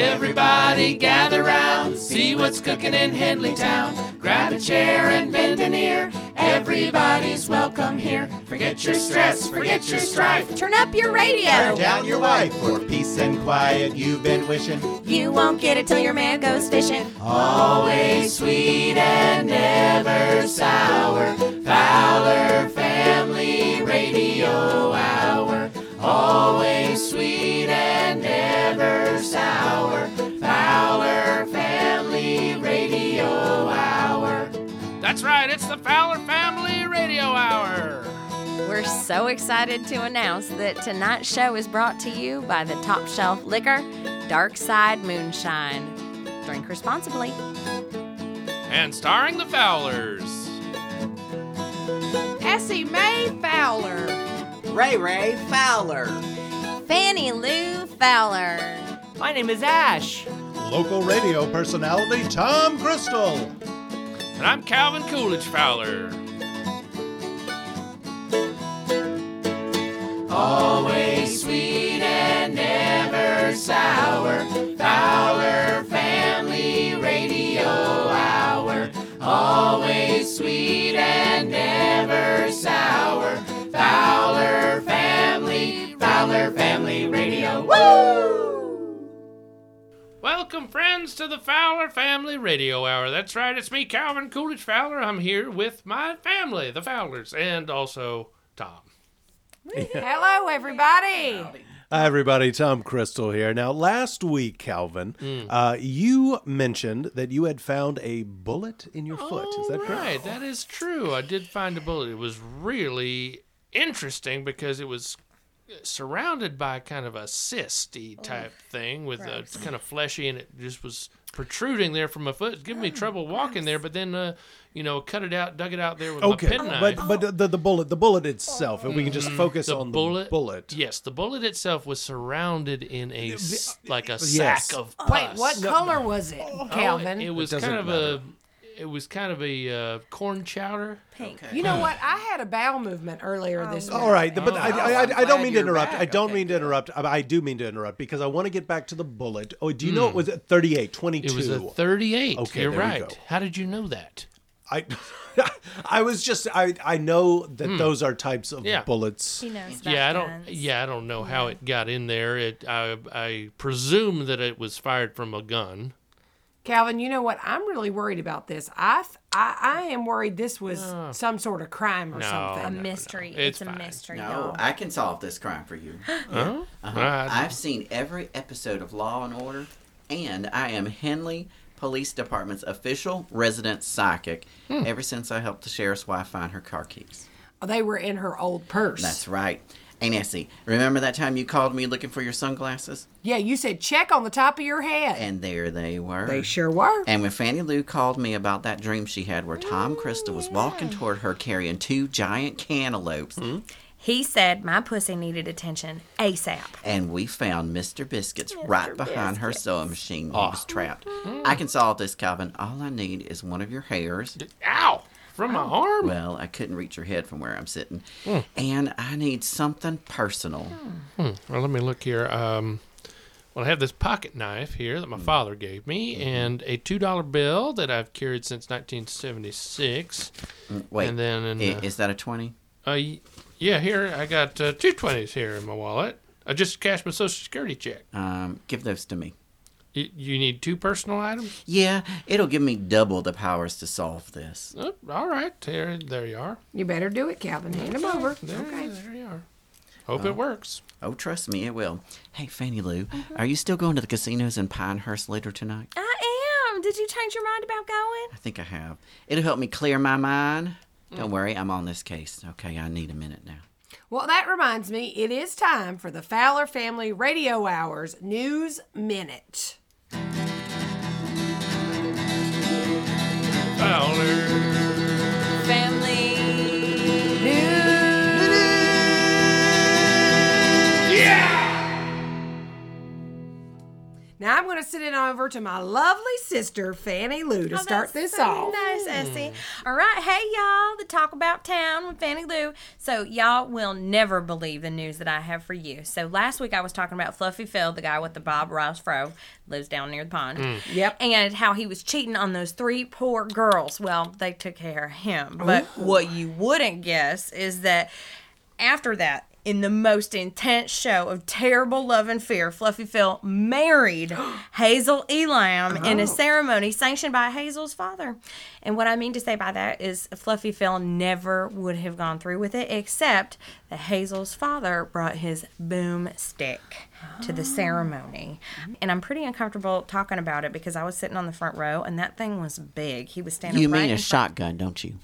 Everybody gather round, see what's cooking in Henley Town. Grab a chair and bend an ear. Everybody's welcome here. Forget your stress, forget your strife. Turn up your radio. Turn down your wife for peace and quiet you've been wishing. You won't get it till your man goes fishing. Always sweet and never sour. Fowler Family Radio Hour. Always so excited to announce that tonight's show is brought to you by the top shelf liquor, Darkside Moonshine. Drink responsibly. And starring the Fowlers. Essie May Fowler. Ray Ray Fowler. Fannie Lou Fowler. My name is Ash. Local radio personality Tom Crystal. And I'm Calvin Coolidge Fowler. Always sweet and never sour. Fowler Family Radio Hour. Always sweet and never sour. Fowler Family, Fowler Family Radio. Woo! Welcome, friends, to the Fowler Family Radio Hour. That's right, it's me, Calvin Coolidge Fowler. I'm here with my family, the Fowlers, and also Tom. Hello, everybody. Hi, everybody. Tom Crystal here. Now, last week, Calvin, uh, you mentioned that you had found a bullet in your foot. Is that correct? Right, that is true. I did find a bullet. It was really interesting because it was surrounded by kind of a cysty type thing with a it's kind of fleshy and it just was protruding there from my foot. It's giving me trouble walking there, but then uh, you know, cut it out, dug it out there with Okay, my penknife. but but the, the bullet the bullet itself, and we can just focus the on bullet, the bullet. Yes, the bullet itself was surrounded in a like a yes. sack of Wait, what color was it, Oh, Calvin? it, it was doesn't kind of matter. a it was kind of a uh, corn chowder. Pink. you know what? I had a bowel movement earlier this week. All right, but I, I, I, I'm I don't mean to interrupt. back. I don't Okay, mean to good. interrupt. I, I do mean to interrupt because I want to get back to the bullet. Oh, do you know it was at 38, 22? It was a 38. Okay, You're there we right. go. How did you know that? I, I was just I I know that those are types of Hmm. Yeah. bullets. He knows yeah, I don't. guns. Yeah, I don't know how it got in there. It. I. I presume that it was fired from a gun. Calvin, you know what? I'm really worried about this. I, th- I, I am worried this was some sort of crime or No. A something. mystery. It's It's, a fine. mystery. No, y'all. I can solve this crime for you. Huh? Uh-huh. I- I've seen every episode of Law and Order, and I am Henley Police Department's official resident psychic ever since I helped the sheriff's wife find her car keys. Oh, they were in her old purse. That's right. Hey, Nessie, remember that time you called me looking for your sunglasses? yeah, you said check on the top of your head. And there they were. they sure were. And when Fannie Lou called me about that dream she had where Tom Crystal was walking toward her carrying two giant cantaloupes, hmm? He said my pussy needed attention ASAP. and we found Mr. Biscuits right behind her sewing machine. He was ah. trapped. Hmm. I can solve this, Calvin. All I need is one of your hairs. Ow! From my arm. Well, I couldn't reach your head from where I'm sitting. And I need something personal. Well, let me look here. Um, well, I have this pocket knife here that my father gave me, and a two dollar bill that I've carried since 1976. Wait, And then in, i- uh, is that a 20? Uh, y- yeah, here I got uh, two twenties here in my wallet. I just cashed my social security check. Um, give those to me. You, you need two personal items? Yeah, it'll give me double the powers to solve this. Oh, all right, there, there you are. You better do it, Calvin. Hand them over. There, Okay. there you are. Hope it oh. works. Oh, trust me, it will. Hey, Fannie Lou, are you still going to the casinos in Pinehurst later tonight? I am. Did you change your mind about going? I think I have. It'll help me clear my mind. Don't worry, I'm on this case. Okay, I need a minute now. Well, that reminds me, it is time for the Fowler Family Radio Hours News Minute. Fowler. Family. Now I'm going to send it over to my lovely sister, Fannie Lou, to oh, start this so off. Nice, hmm. Essie. All right, hey y'all, the talk about town with Fannie Lou. So y'all will never believe the news that I have for you. So last week I was talking about Fluffy Phil, the guy with the Bob Ross fro, lives down near the pond. Mm. Yep. And how he was cheating on those three poor girls. Well, they took care of him. But what you wouldn't guess is that after that, in the most intense show of terrible love and fear, Fluffy Phil married Hazel Elam in a oh. ceremony sanctioned by Hazel's father. And what I mean to say by that is Fluffy Phil never would have gone through with it, except that Hazel's father brought his boom boomstick to the ah. ceremony. And I'm pretty uncomfortable talking about it because I was sitting on the front row and that thing was big. He was standing You right mean a shotgun, don't you?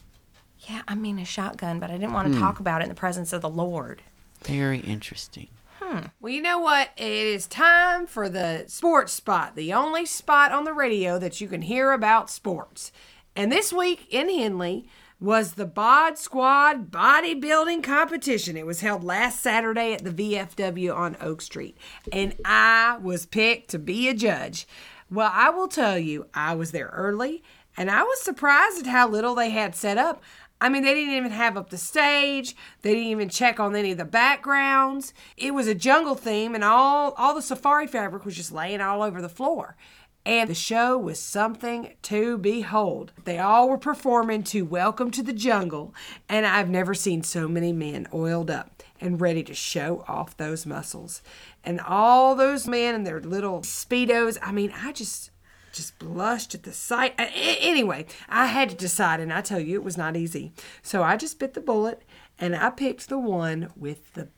Yeah, I mean a shotgun, but I didn't want to hmm. talk about it in the presence of the Lord. Very interesting. Hmm. Well, you know what? It is time for the sports spot, the only spot on the radio that you can hear about sports. And this week in Henley was the Bod Squad bodybuilding competition. It was held last Saturday at the VFW on Oak Street. And I was picked to be a judge. Well, I will tell you, I was there early and I was surprised at how little they had set up. I mean, they didn't even have up the stage. They didn't even check on any of the backgrounds. It was a jungle theme, and all all the safari fabric was just laying all over the floor. And the show was something to behold. They all were performing to Welcome to the Jungle, and I've never seen so many men oiled up and ready to show off those muscles. And all those men in their little Speedos, I mean, I just just blushed at the sight. Anyway, I had to decide, and I tell you, it was not easy. So I just bit the bullet, and I picked the one with the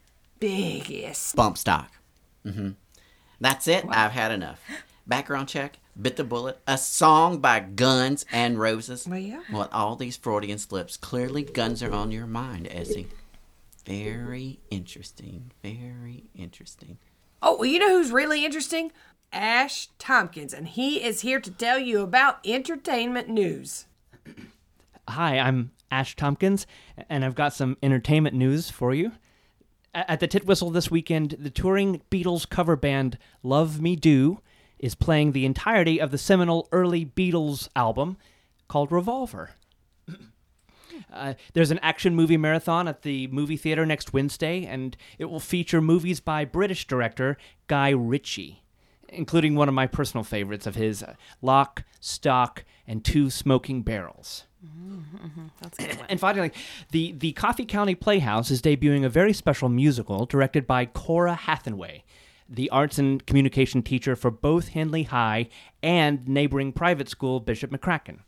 biggest. Bump stock. Mm-hmm. That's it. I've had enough. Background check. Bit the bullet. A song by Guns N' Roses. Well, yeah. Well, all these Freudian slips. Clearly, guns are on your mind, Essie. Very interesting. Very interesting. Oh, well, you know who's really interesting? Ash Tompkins, and he is here to tell you about entertainment news. Hi, I'm Ash Tompkins, and I've got some entertainment news for you. At the Tit Whistle this weekend, the touring Beatles cover band Love Me Do is playing the entirety of the seminal early Beatles album called Revolver. Uh, there's an action movie marathon at the movie theater next Wednesday, and it will feature movies by British director Guy Ritchie, including one of my personal favorites of his, uh, Lock, Stock, and Two Smoking Barrels. And finally, the, the Coffee County Playhouse is debuting a very special musical directed by Cora Hathaway, the arts and communication teacher for both Henley High and neighboring private school Bishop McCracken.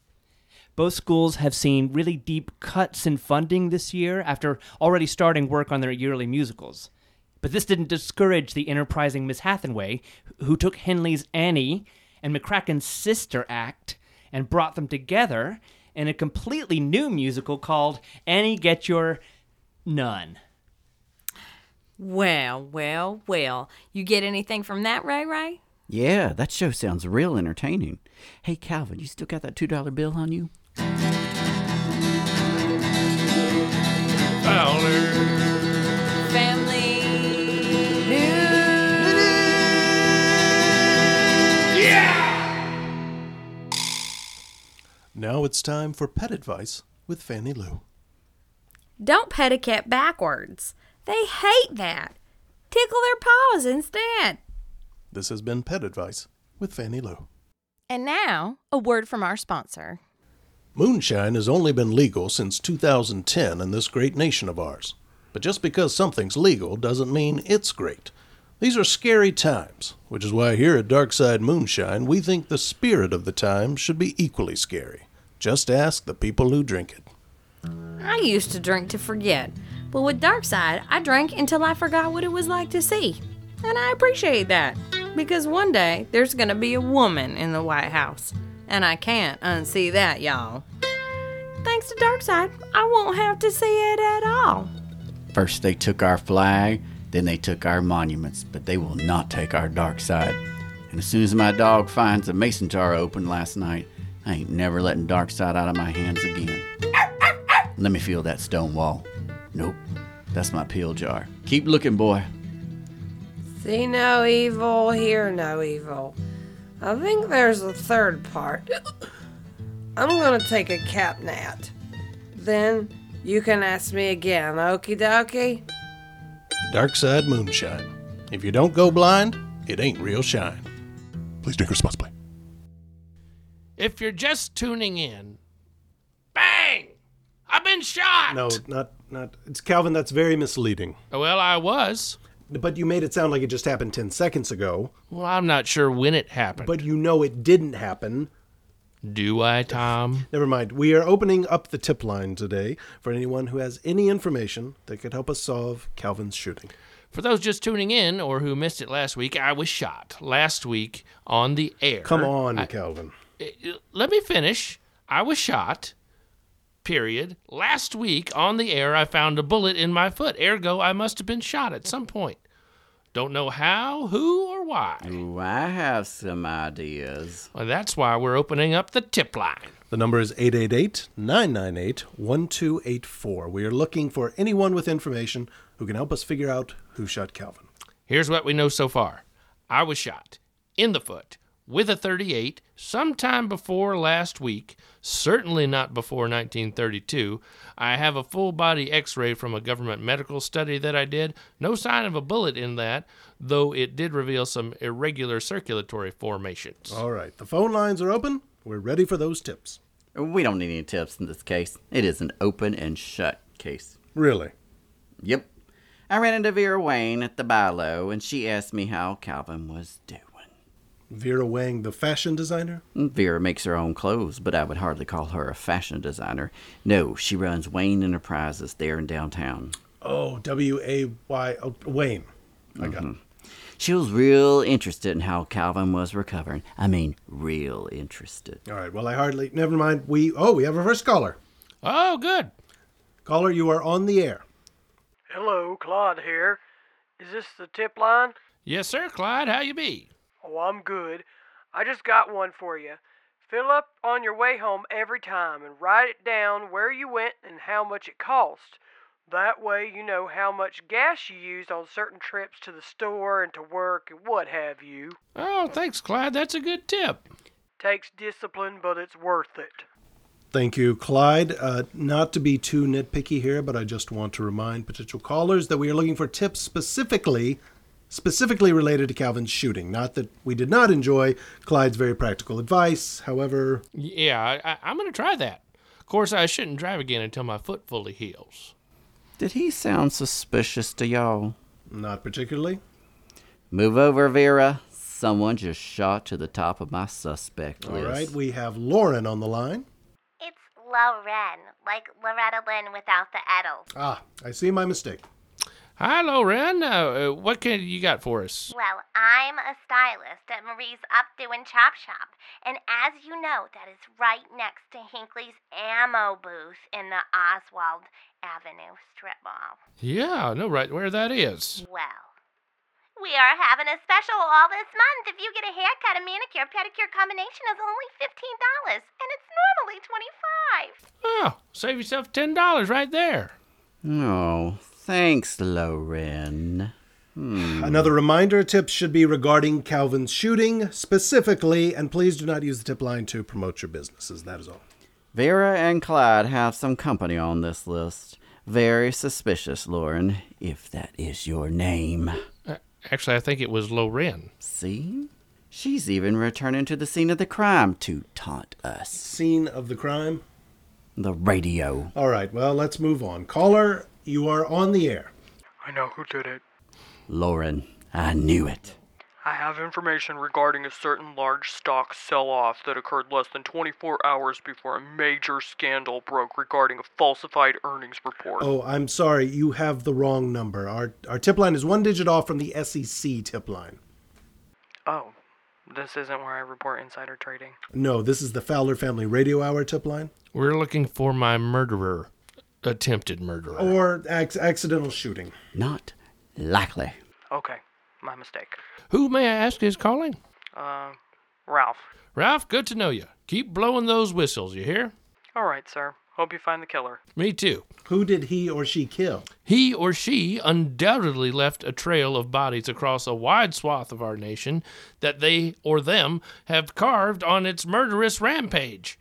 Both schools have seen really deep cuts in funding this year after already starting work on their yearly musicals. But this didn't discourage the enterprising Miss Hathaway, who took Henley's Annie and McCracken's Sister Act and brought them together in a completely new musical called Annie Get Your None. Well, well, well. You get anything from that, Ray Ray? Yeah, that show sounds real entertaining. Hey, Calvin, you still got that $2 bill on you? Now it's time for pet advice with Fannie Lou. Don't pet a cat backwards. They hate that. Tickle their paws instead. This has been pet advice with Fannie Lou. And now, a word from our sponsor. Moonshine has only been legal since 2010 in this great nation of ours. But just because something's legal doesn't mean it's great. These are scary times, which is why here at Darkside Moonshine we think the spirit of the times should be equally scary. Just ask the people who drink it. I used to drink to forget, but with Dark Side, I drank until I forgot what it was like to see. And I appreciate that, because one day there's gonna be a woman in the White House, and I can't unsee that, y'all. Thanks to Dark Side, I won't have to see it at all. First, they took our flag, then they took our monuments, but they will not take our dark side. And as soon as my dog finds a mason jar open last night, I ain't never letting dark side out of my hands again. Let me feel that stone wall. Nope, that's my pill jar. Keep looking, boy. See no evil, hear no evil. I think there's a third part. I'm gonna take a cap nat. Then you can ask me again, okie dokie? Darkside Moonshine. If you don't go blind, it ain't real shine. Please drink responsibly. If you're just tuning in, bang! I've been shot! No, not not. It's Calvin. That's very misleading. Well, I was. But you made it sound like it just happened ten seconds ago. Well, I'm not sure when it happened. But you know it didn't happen. Do I, Tom? Never mind. We are opening up the tip line today for anyone who has any information that could help us solve Calvin's shooting. For those just tuning in or who missed it last week, I was shot last week on the air. Come on, I- Calvin. Let me finish. I was shot. Period. Last week on the air, I found a bullet in my foot. Ergo, I must have been shot at some point. Don't know how, who, or why. Ooh, I have some ideas. Well, that's why we're opening up the tip line. The number is 888 998 1284. We are looking for anyone with information who can help us figure out who shot Calvin. Here's what we know so far I was shot in the foot with a 38 sometime before last week, certainly not before 1932. I have a full body x ray from a government medical study that I did. No sign of a bullet in that, though it did reveal some irregular circulatory formations. All right, the phone lines are open. We're ready for those tips. We don't need any tips in this case. It is an open and shut case. Really? Yep. I ran into Vera Wayne at the Bi-Lo, and she asked me how Calvin was doing. Vera Wang, the fashion designer? Vera makes her own clothes, but I would hardly call her a fashion designer. No, she runs Wayne Enterprises there in downtown. Oh, W A Y, oh, Wayne. I got it. She was real interested in how Calvin was recovering. I mean, real interested. All right, well, I hardly, never mind. We, oh, we have our first caller. Oh, good. Caller, you are on the air. Hello, Claude here. Is this the tip line? Yes, sir, Clyde. How you be? Oh, I'm good. I just got one for you. Fill up on your way home every time and write it down where you went and how much it cost. That way you know how much gas you used on certain trips to the store and to work and what have you. Oh, thanks, Clyde. That's a good tip. Takes discipline, but it's worth it. Thank you, Clyde. Uh, not to be too nitpicky here, but I just want to remind potential callers that we are looking for tips specifically, specifically related to Calvin's shooting. Not that we did not enjoy Clyde's very practical advice. However, Yeah, I, I, I'm going to try that. Of course, I shouldn't drive again until my foot fully heals. Did he sound suspicious to y'all? not particularly. Move over, Vera. Someone just shot to the top of my suspect All list. right, we have Lauren on the line. It's Loren, like Loretta Lynn without the edels. Ah, I see my mistake. Hi, Loren. Uh, uh, what can you got for us? Well, I'm a stylist at Marie's Updoin Chop Shop, and as you know, that is right next to Hinckley's ammo booth in the Oswald Avenue strip mall. Yeah, I know right where that is. Well, we are having a special all this month. If you get a haircut, a manicure, pedicure combination is only $15, and it's normally 25 Oh, save yourself $10 right there. Oh, thanks, Loren. Another reminder tips should be regarding Calvin's shooting specifically, and please do not use the tip line to promote your businesses. That is all. Vera and Clyde have some company on this list. Very suspicious, Lauren, if that is your name. Uh, actually, I think it was Loren. See? She's even returning to the scene of the crime to taunt us. Scene of the crime. The radio. All right, well, let's move on. Caller, you are on the air. I know who did it. Lauren, I knew it. I have information regarding a certain large stock sell off that occurred less than 24 hours before a major scandal broke regarding a falsified earnings report. Oh, I'm sorry, you have the wrong number. Our our tip line is one digit off from the SEC tip line. Oh, this isn't where I report insider trading. No, this is the Fowler Family Radio Hour tip line. We're looking for my murderer, attempted murder Or ac- accidental shooting. Not likely. Okay, my mistake. Who may I ask is calling? Uh, Ralph. Ralph, good to know you. Keep blowing those whistles, you hear? All right, sir. Hope you find the killer. Me too. Who did he or she kill? He or she undoubtedly left a trail of bodies across a wide swath of our nation that they or them have carved on its murderous rampage.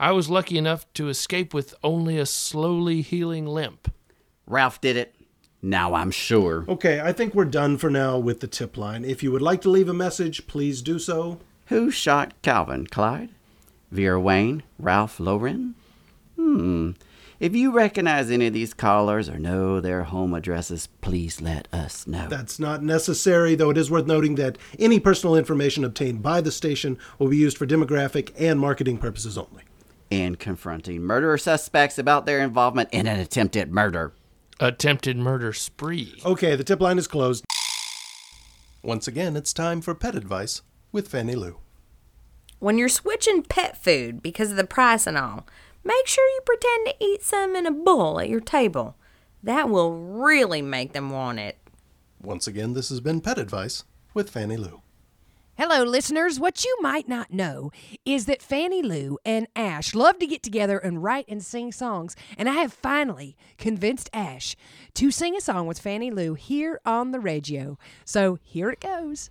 I was lucky enough to escape with only a slowly healing limp. Ralph did it. Now I'm sure. Okay, I think we're done for now with the tip line. If you would like to leave a message, please do so. Who shot Calvin, Clyde? Vera Wayne? Ralph Lauren? Hmm. If you recognize any of these callers or know their home addresses, please let us know. That's not necessary, though it is worth noting that any personal information obtained by the station will be used for demographic and marketing purposes only. And confronting murderer suspects about their involvement in an attempted murder. Attempted murder spree. Okay, the tip line is closed. Once again, it's time for pet advice with Fannie Lou. When you're switching pet food because of the price and all, make sure you pretend to eat some in a bowl at your table. That will really make them want it. Once again, this has been Pet Advice with Fannie Lou. Hello, listeners. What you might not know is that Fannie Lou and Ash love to get together and write and sing songs, and I have finally convinced Ash to sing a song with Fannie Lou here on the radio. So here it goes.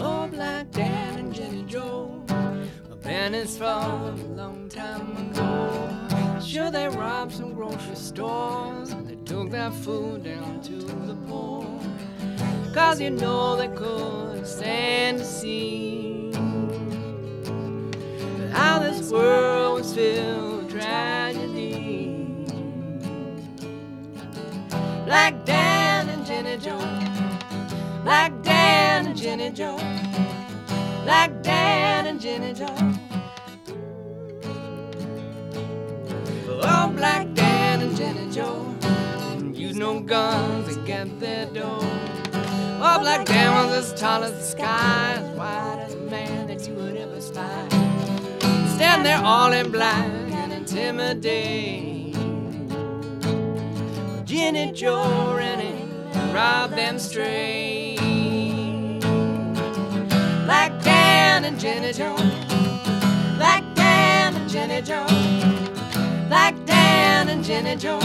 Oh, Black Joe, a band is from a long time ago. Sure, they robbed some grocery stores. and They took that food down to the poor. Cause you know they couldn't stand to see how this world was filled with tragedy. Like Dan and Jenny Joe. like Dan and Jenny Joe. like Dan and Jenny Joe. Guns get their dough. Oh, Black was as tall as the sky, as wide as a man that you would ever spy. Stand there all in black and intimidate. Jenny Joe and robbed them straight. Black Dan and Jenny Joe. Black Dan and Jenny Joe. Black Dan and Jenny Joe.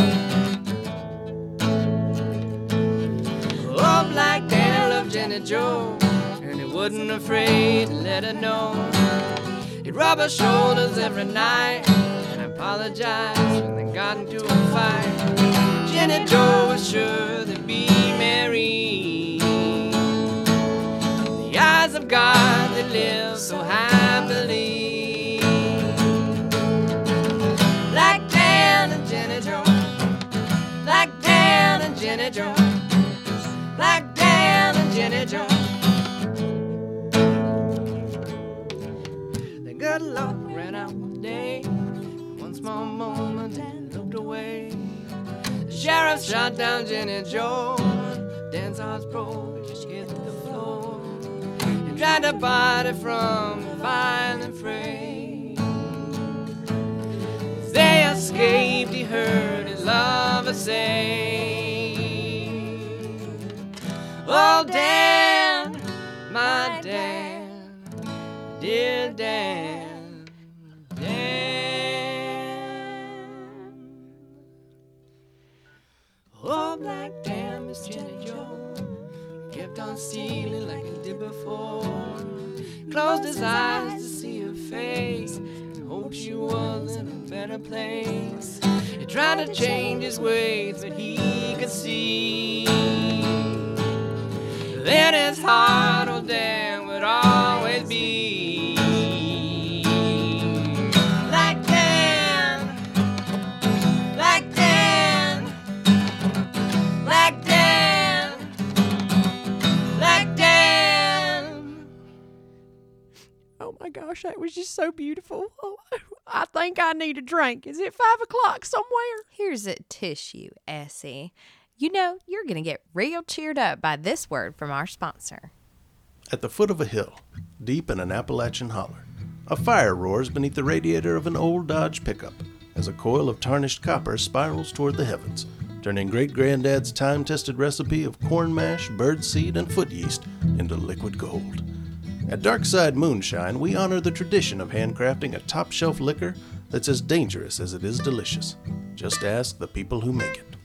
Oh, Black Dan loved Jenny Joe, and he wasn't afraid to let her know. He'd rub her shoulders every night and apologize when they got into a fight. Jenny Joe was sure they'd be married. The eyes of God that live so happily. Sheriff shot down Jenny Joe. Dan's heart's broke, just hit the floor. And tried to bite it from the violent fray. As they escaped, he heard his lover say, Oh, Dan, my Dan, dear Dan. Black Dan, Miss Jenny Joe, kept on stealing like he did before. Closed his eyes to see her face and hoped she was in a better place. He tried to change his ways, but he could see that his heart, oh damn, would always gosh, that was just so beautiful. Oh, I think I need a drink. Is it five o'clock somewhere? Here's a tissue, Essie. You know, you're going to get real cheered up by this word from our sponsor. At the foot of a hill, deep in an Appalachian holler, a fire roars beneath the radiator of an old Dodge pickup as a coil of tarnished copper spirals toward the heavens, turning great granddad's time tested recipe of corn mash, bird seed, and foot yeast into liquid gold. At Darkside Moonshine, we honor the tradition of handcrafting a top shelf liquor that's as dangerous as it is delicious. Just ask the people who make it.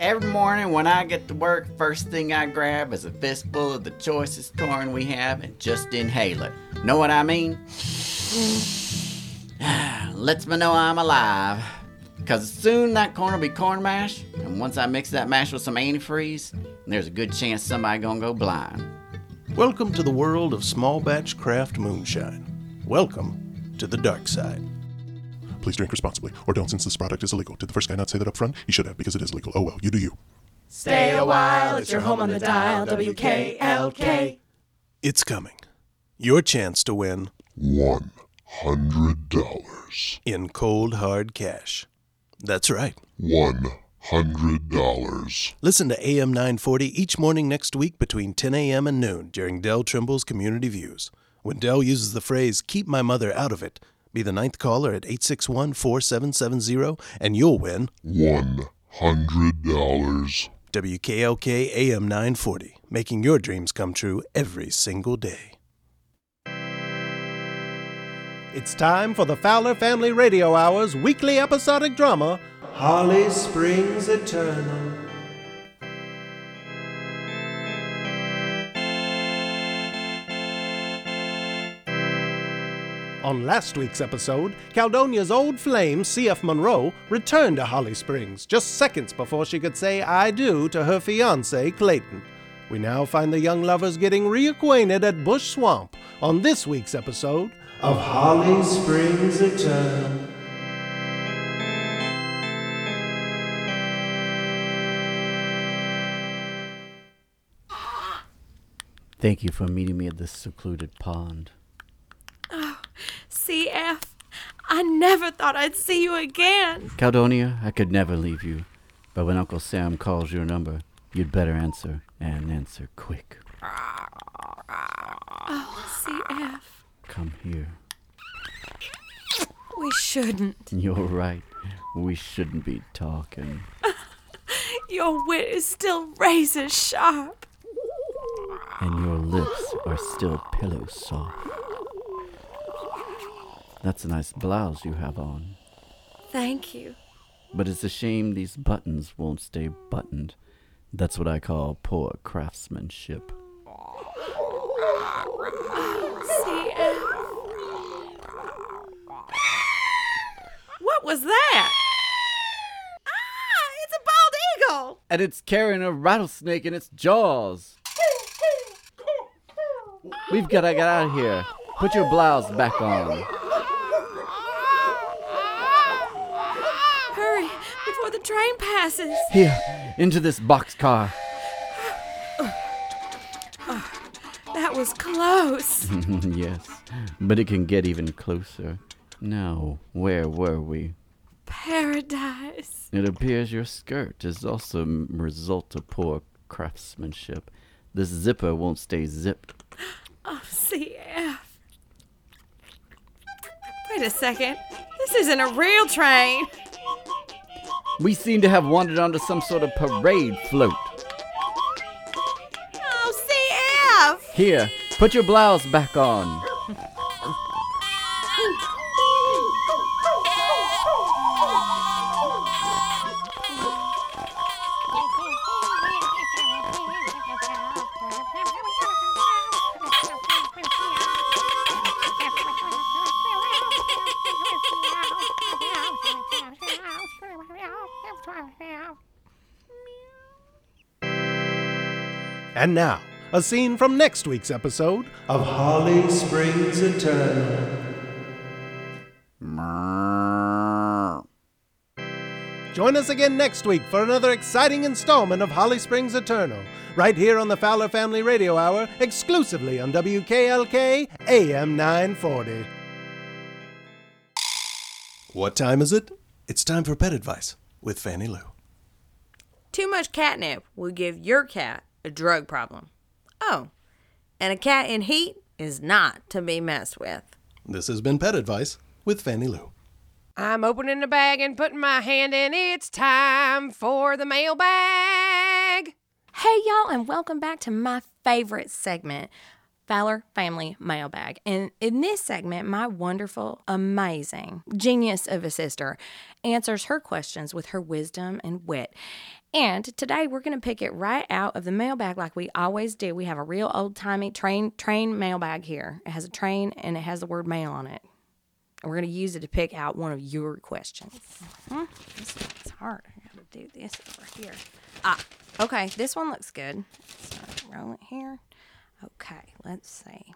Every morning when I get to work, first thing I grab is a fistful of the choicest corn we have and just inhale it. Know what I mean? Lets me know I'm alive. Because soon that corn will be corn mash, and once I mix that mash with some antifreeze, there's a good chance somebody gonna go blind. Welcome to the world of small batch craft moonshine. Welcome to the dark side. Please drink responsibly, or don't since this product is illegal. Did the first guy not say that up front? He should have because it is legal. Oh well, you do you. Stay a while, it's your home on the dial, WKLK. It's coming. Your chance to win One hundred dollars. in cold hard cash. That's right. One hundred dollars. Listen to AM 940 each morning next week between 10 a.m. and noon during Dell Trimble's Community Views. When Dell uses the phrase, keep my mother out of it, be the ninth caller at 861 4770 and you'll win One hundred dollars. WKLK AM 940, making your dreams come true every single day. It's time for the Fowler Family Radio Hour's weekly episodic drama, Holly Springs Eternal. On last week's episode, Caldonia's old flame, C.F. Monroe, returned to Holly Springs just seconds before she could say I do to her fiance, Clayton. We now find the young lovers getting reacquainted at Bush Swamp on this week's episode of Holly Springs Eternal. Thank you for meeting me at this secluded pond. Oh, CF, I never thought I'd see you again. Caldonia, I could never leave you, but when Uncle Sam calls your number, you'd better answer, and answer quick. Oh, CF, Come here. we shouldn't. You're right. We shouldn't be talking. Your wit is still razor sharp. And your lips are still pillow soft. That's a nice blouse you have on, Thank you. but it's a shame these buttons won't stay buttoned. That's what I call poor craftsmanship. What was that? Ah, it's a bald eagle. And it's carrying a rattlesnake in its jaws. We've got to get out of here. Put your blouse back on. Hurry before the train passes. Here, into this boxcar. That was close. yes, but it can get even closer. Now, where were we? Paradise. It appears your skirt is also a result of poor craftsmanship. This zipper won't stay zipped. Oh, CF. Wait a second. This isn't a real train. We seem to have wandered onto some sort of parade float. Oh, CF. Here, put your blouse back on. And now, a scene from next week's episode of Holly Springs Eternal. Join us again next week for another exciting installment of Holly Springs Eternal, right here on the Fowler Family Radio Hour, exclusively on WKLK AM 940. What time is it? It's time for pet advice with Fannie Lou. Too much catnip will give your cat a drug problem. Oh, and a cat in heat is not to be messed with. This has been Pet Advice with Fannie Lou. I'm opening the bag and putting my hand in. It's time for the mailbag. Hey, y'all, and welcome back to my favorite segment, Fowler Family Mailbag. And in this segment, my wonderful, amazing genius of a sister answers her questions with her wisdom and wit. And today we're going to pick it right out of the mailbag like we always do. We have a real old timey train train mailbag here. It has a train and it has the word mail on it. And we're going to use it to pick out one of your questions. Hmm, This one's hard. I got to do this over here. Ah, okay. This one looks good. So roll it here. Okay, let's see.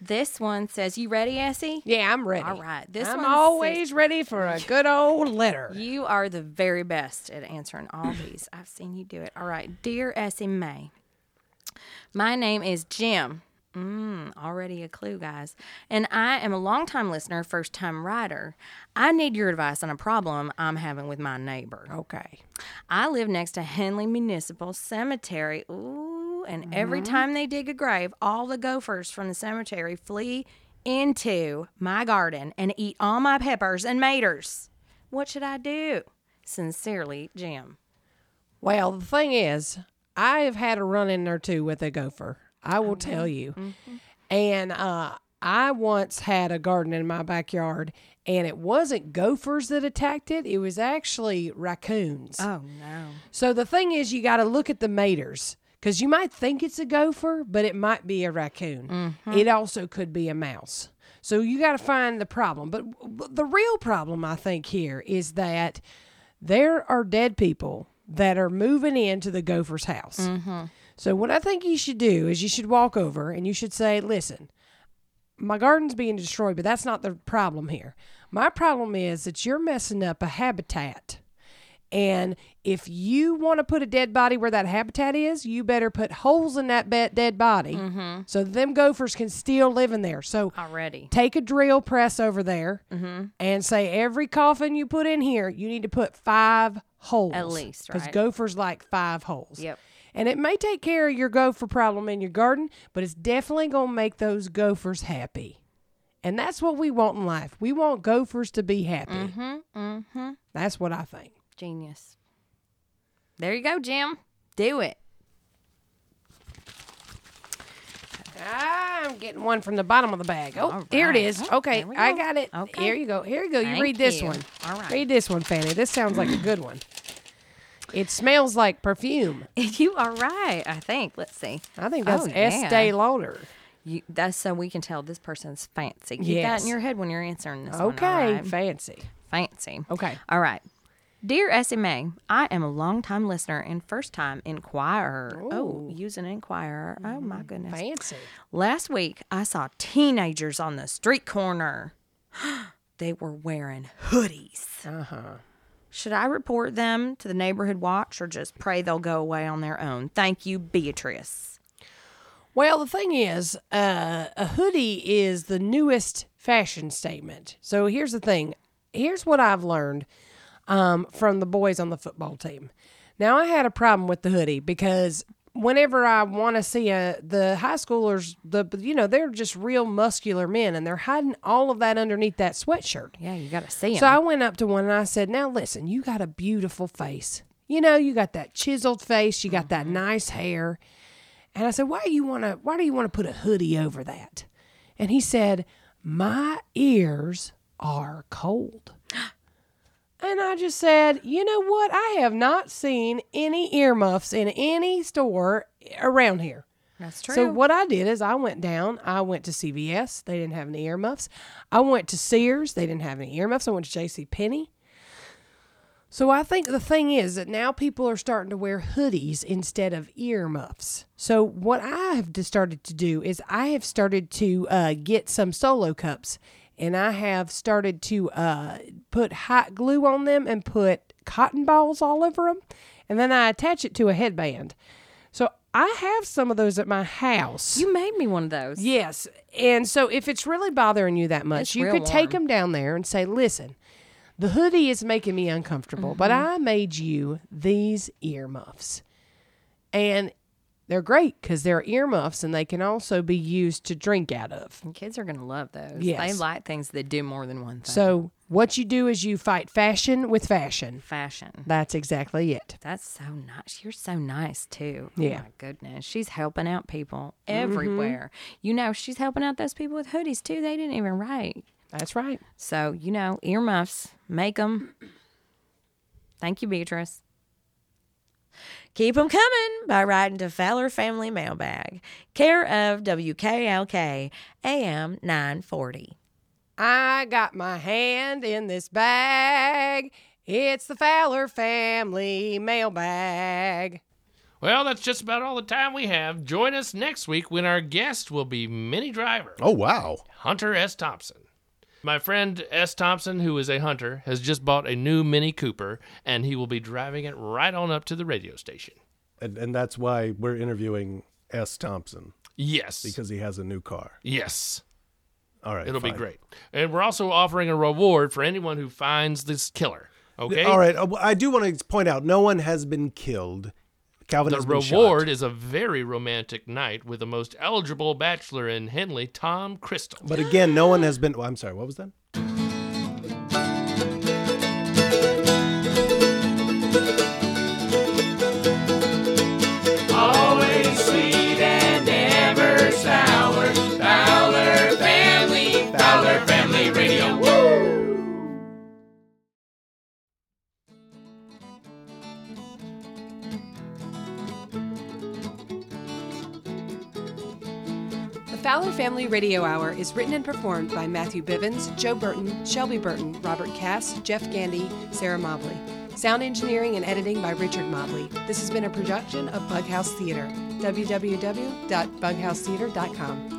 This one says, "You ready, Essie?" Yeah, I'm ready. All right. This I'm one always says- ready for a good old letter. You are the very best at answering all these. I've seen you do it. All right, dear Essie May. My name is Jim. Mm, already a clue, guys. And I am a longtime listener, first time writer. I need your advice on a problem I'm having with my neighbor. Okay. I live next to Henley Municipal Cemetery. Ooh, and every time they dig a grave, all the gophers from the cemetery flee into my garden and eat all my peppers and maters. What should I do? Sincerely, Jim. Well, the thing is, I have had a run in there too with a gopher. I will tell you. And uh, I once had a garden in my backyard, and it wasn't gophers that attacked it, it was actually raccoons. Oh, no. So the thing is, you got to look at the maters because you might think it's a gopher, but it might be a raccoon. Mm-hmm. It also could be a mouse. So you got to find the problem. But but the real problem, I think, here is that there are dead people that are moving into the gopher's house. Mm-hmm. So what I think you should do is you should walk over and you should say, "Listen, my garden's being destroyed, but that's not the problem here. My problem is that you're messing up a habitat." And if you want to put a dead body where that habitat is, you better put holes in that be- dead body so them gophers can still live in there. So Already. take a drill press over there and say every coffin you put in here, you need to put five holes At least, because right? gophers like five holes. Yep. And it may take care of your gopher problem in your garden, but it's definitely going to make those gophers happy. And that's what we want in life. We want gophers to be happy. Mm-hmm. Mm-hmm. That's what I think. Genius. There you go, Jim. Do it. I'm getting one from the bottom of the bag. Oh, All here it right. is. Oh, Okay, I got it. Okay. Here you go. Here you go. You Thank read this you. one. All right. Read this one, Fannie. This sounds like a good one. It smells like perfume. You are right, I think. Let's see. I think that's Oh, Estee yeah. Lauder. You, that's so we can tell this person's fancy. Keep that Yes. in your head when you're answering this. Okay, right? fancy. fancy. Okay. All right. Dear Essie May, I am a longtime listener and first time inquirer. Oh, use an inquirer. Oh, my goodness. Fancy. Last week, I saw teenagers on the street corner. they were wearing hoodies. Uh huh. Should I report them to the neighborhood watch or just pray they'll go away on their own? Thank you, Beatrice. Well, the thing is, uh, a hoodie is the newest fashion statement. So here's the thing. Here's what I've learned um, from the boys on the football team. Now, I had a problem with the hoodie because whenever I want to see a, the high schoolers, the you know they're just real muscular men, and they're hiding all of that underneath that sweatshirt. Yeah, you got to see them. So I went up to one and I said, Now listen, you got a beautiful face. You know, you got that chiseled face, you got that nice hair. And I said, Why do you wanna why do you want to put a hoodie over that? And he said, My ears are cold. And I just said, you know what? I have not seen any earmuffs in any store around here. That's true. So what I did is I went down. I went to CVS. They didn't have any earmuffs. I went to Sears. They didn't have any earmuffs. I went to J.C. Penney. So I think the thing is that now people are starting to wear hoodies instead of earmuffs. So what I have just started to do is I have started to uh, get some solo cups, and I have started to uh, put hot glue on them and put cotton balls all over them, and then I attach it to a headband. So I have some of those at my house. you made me one of those. Yes. And so if it's really bothering you that much, It's you could take warm. them down there and say, listen, the hoodie is making me uncomfortable, but Mm-hmm. I made you these earmuffs. And they're great because they're earmuffs and they can also be used to drink out of. And kids are going to love those. Yes. They like things that do more than one thing. So What you do is you fight fashion with fashion. Fashion. That's exactly it. That's so nice. You're so nice too. Oh, yeah. Oh my goodness. She's helping out people mm-hmm. everywhere. You know, she's helping out those people with hoodies too. They didn't even write. That's right. So, you know, earmuffs, make them. Thank you, Beatrice. Keep them coming by writing to Fowler Family Mailbag, care of WKLK AM 940. I got my hand in this bag. It's the Fowler family mailbag. Well, that's just about all the time we have. Join us next week when our guest will be Minnie Driver. Oh, wow. Hunter S. Thompson. My friend S. Thompson, who is a hunter, has just bought a new Mini Cooper, and he will be driving it right on up to the radio station. And, and that's why we're interviewing S. Thompson, Yes. because he has a new car. yes. All right. It'll be great. And we're also offering a reward for anyone who finds this killer. Okay? All right. uh, I do want to point out no one has been killed. Calvin The reward is a very romantic night with the most eligible bachelor in Henley, Tom Crystal. But again, no one has been. Well, I'm sorry. What was that? Family Radio Hour is written and performed by Matthew Bivens, Joe Burton, Shelby Burton, Robert Cass, Jeff Gandy, Sarah Mobley. Sound engineering and editing by Richard Mobley. This has been a production of Bughouse Theater. www.bughousetheater.com.